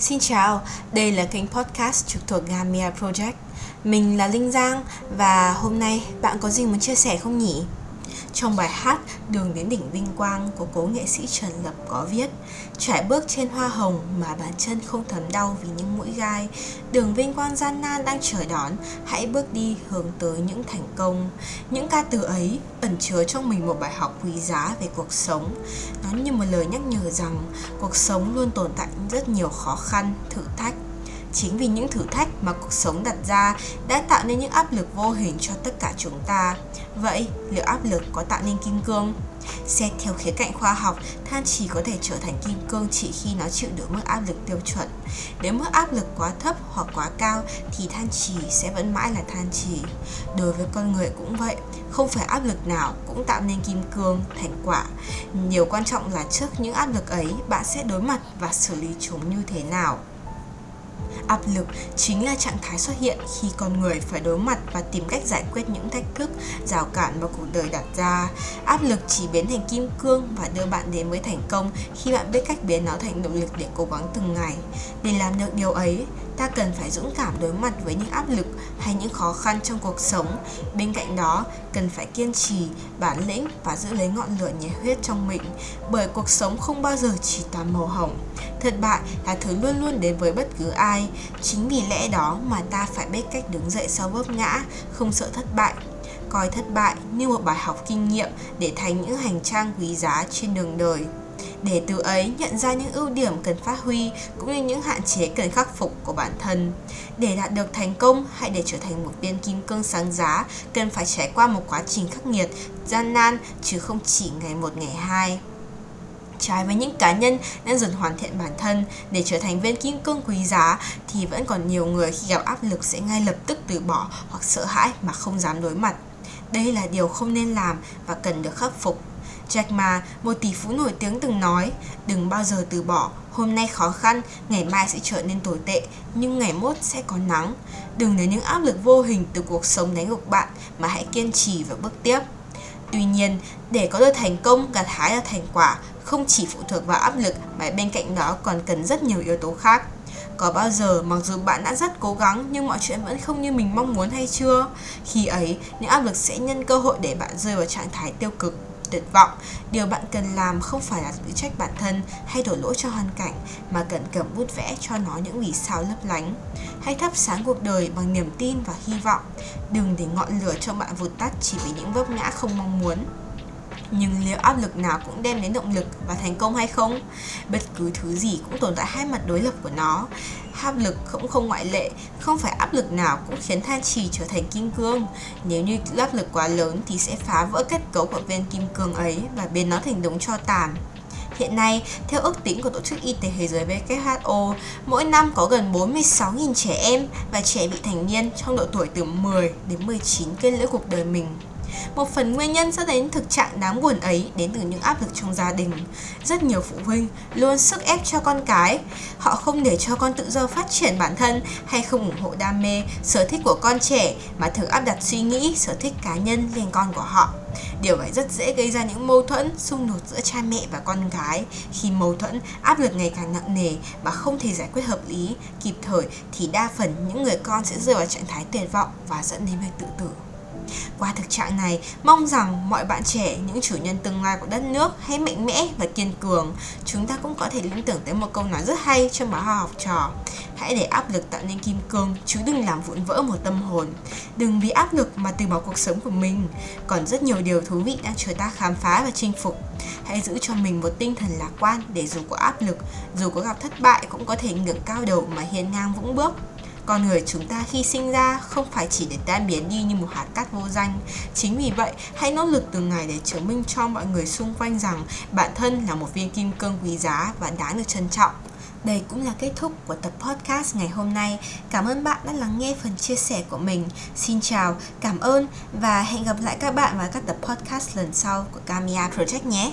Xin chào, đây là kênh podcast trực thuộc Gamia Project. Mình là Linh Giang và hôm nay bạn có gì muốn chia sẻ không nhỉ? Trong bài hát Đường đến đỉnh vinh quang của cố nghệ sĩ Trần Lập có viết Trải bước trên hoa hồng mà bàn chân không thấm đau vì những mũi gai. Đường vinh quang gian nan đang chờ đón Hãy bước đi hướng tới những thành công. Những ca từ ấy ẩn chứa trong mình một bài học quý giá về cuộc sống. Nó như một lời nhắc nhở rằng Cuộc sống luôn tồn tại rất nhiều khó khăn, thử thách. Chính vì những thử thách mà cuộc sống đặt ra đã tạo nên những áp lực vô hình cho tất cả chúng ta. Vậy, liệu áp lực có tạo nên kim cương? Xét theo khía cạnh khoa học, than chỉ có thể trở thành kim cương chỉ khi nó chịu được mức áp lực tiêu chuẩn. Nếu mức áp lực quá thấp hoặc quá cao thì than chỉ sẽ vẫn mãi là than chỉ Đối với con người cũng vậy, không phải áp lực nào cũng tạo nên kim cương, thành quả. Điều quan trọng là trước những áp lực ấy, bạn sẽ đối mặt và xử lý chúng như thế nào. Áp lực chính là trạng thái xuất hiện khi con người phải đối mặt và tìm cách giải quyết những thách thức, rào cản mà cuộc đời đặt ra. Áp lực chỉ biến thành kim cương và đưa bạn đến với thành công khi bạn biết cách biến nó thành động lực để cố gắng từng ngày. Để làm được điều ấy, ta cần phải dũng cảm đối mặt với những áp lực hay những khó khăn trong cuộc sống. Bên cạnh đó, cần phải kiên trì, bản lĩnh và giữ lấy ngọn lửa nhiệt huyết trong mình, bởi cuộc sống không bao giờ chỉ toàn màu hồng. Thất bại là thứ luôn luôn đến với bất cứ ai, chính vì lẽ đó mà ta phải biết cách đứng dậy sau vấp ngã, không sợ thất bại coi thất bại như một bài học kinh nghiệm để thành những hành trang quý giá trên đường đời để từ ấy nhận ra những ưu điểm cần phát huy cũng như những hạn chế cần khắc phục của bản thân. Để đạt được thành công hay để trở thành một viên kim cương sáng giá, cần phải trải qua một quá trình khắc nghiệt, gian nan chứ không chỉ ngày một ngày hai trái với những cá nhân đang dần hoàn thiện bản thân để trở thành viên kim cương quý giá thì vẫn còn nhiều người khi gặp áp lực sẽ ngay lập tức từ bỏ hoặc sợ hãi mà không dám đối mặt. Đây là điều không nên làm và cần được khắc phục. Jack Ma, một tỷ phú nổi tiếng từng nói, đừng bao giờ từ bỏ, hôm nay khó khăn, ngày mai sẽ trở nên tồi tệ, nhưng ngày mốt sẽ có nắng. Đừng để những áp lực vô hình từ cuộc sống đánh gục bạn, mà hãy kiên trì và bước tiếp. Tuy nhiên, để có được thành công, gặt hái là thành quả, không chỉ phụ thuộc vào áp lực mà bên cạnh đó còn cần rất nhiều yếu tố khác. Có bao giờ mặc dù bạn đã rất cố gắng nhưng mọi chuyện vẫn không như mình mong muốn hay chưa? Khi ấy, những áp lực sẽ nhân cơ hội để bạn rơi vào trạng thái tiêu cực tuyệt vọng. Điều bạn cần làm không phải là tự trách bản thân hay đổ lỗi cho hoàn cảnh, mà cần cầm bút vẽ cho nó những vì sao lấp lánh. Hãy thắp sáng cuộc đời bằng niềm tin và hy vọng. Đừng để ngọn lửa trong bạn vụt tắt chỉ vì những vấp ngã không mong muốn. Nhưng liệu áp lực nào cũng đem đến động lực và thành công hay không? Bất cứ thứ gì cũng tồn tại hai mặt đối lập của nó áp lực cũng không ngoại lệ không phải áp lực nào cũng khiến than trì trở thành kim cương nếu như áp lực quá lớn thì sẽ phá vỡ kết cấu của viên kim cương ấy và biến nó thành đống cho tàn Hiện nay, theo ước tính của Tổ chức Y tế Thế giới WHO, mỗi năm có gần 46.000 trẻ em và trẻ vị thành niên trong độ tuổi từ 10 đến 19 kết liễu cuộc đời mình. Một phần nguyên nhân dẫn đến thực trạng đáng buồn ấy đến từ những áp lực trong gia đình. Rất nhiều phụ huynh luôn sức ép cho con cái. Họ không để cho con tự do phát triển bản thân hay không ủng hộ đam mê, sở thích của con trẻ mà thường áp đặt suy nghĩ, sở thích cá nhân lên con của họ. Điều ấy rất dễ gây ra những mâu thuẫn, xung đột giữa cha mẹ và con gái. Khi mâu thuẫn, áp lực ngày càng nặng nề và không thể giải quyết hợp lý, kịp thời thì đa phần những người con sẽ rơi vào trạng thái tuyệt vọng và dẫn đến việc tự tử. Qua thực trạng này, mong rằng mọi bạn trẻ, những chủ nhân tương lai của đất nước hãy mạnh mẽ và kiên cường. Chúng ta cũng có thể liên tưởng tới một câu nói rất hay trong báo học trò. Hãy để áp lực tạo nên kim cương, chứ đừng làm vụn vỡ một tâm hồn. Đừng vì áp lực mà từ bỏ cuộc sống của mình. Còn rất nhiều điều thú vị đang chờ ta khám phá và chinh phục. Hãy giữ cho mình một tinh thần lạc quan để dù có áp lực, dù có gặp thất bại cũng có thể ngẩng cao đầu mà hiên ngang vững bước. Con người chúng ta khi sinh ra không phải chỉ để tan biến đi như một hạt cát vô danh. Chính vì vậy, hãy nỗ lực từng ngày để chứng minh cho mọi người xung quanh rằng bản thân là một viên kim cương quý giá và đáng được trân trọng. Đây cũng là kết thúc của tập podcast ngày hôm nay. Cảm ơn bạn đã lắng nghe phần chia sẻ của mình. Xin chào, cảm ơn và hẹn gặp lại các bạn vào các tập podcast lần sau của Camia Project nhé.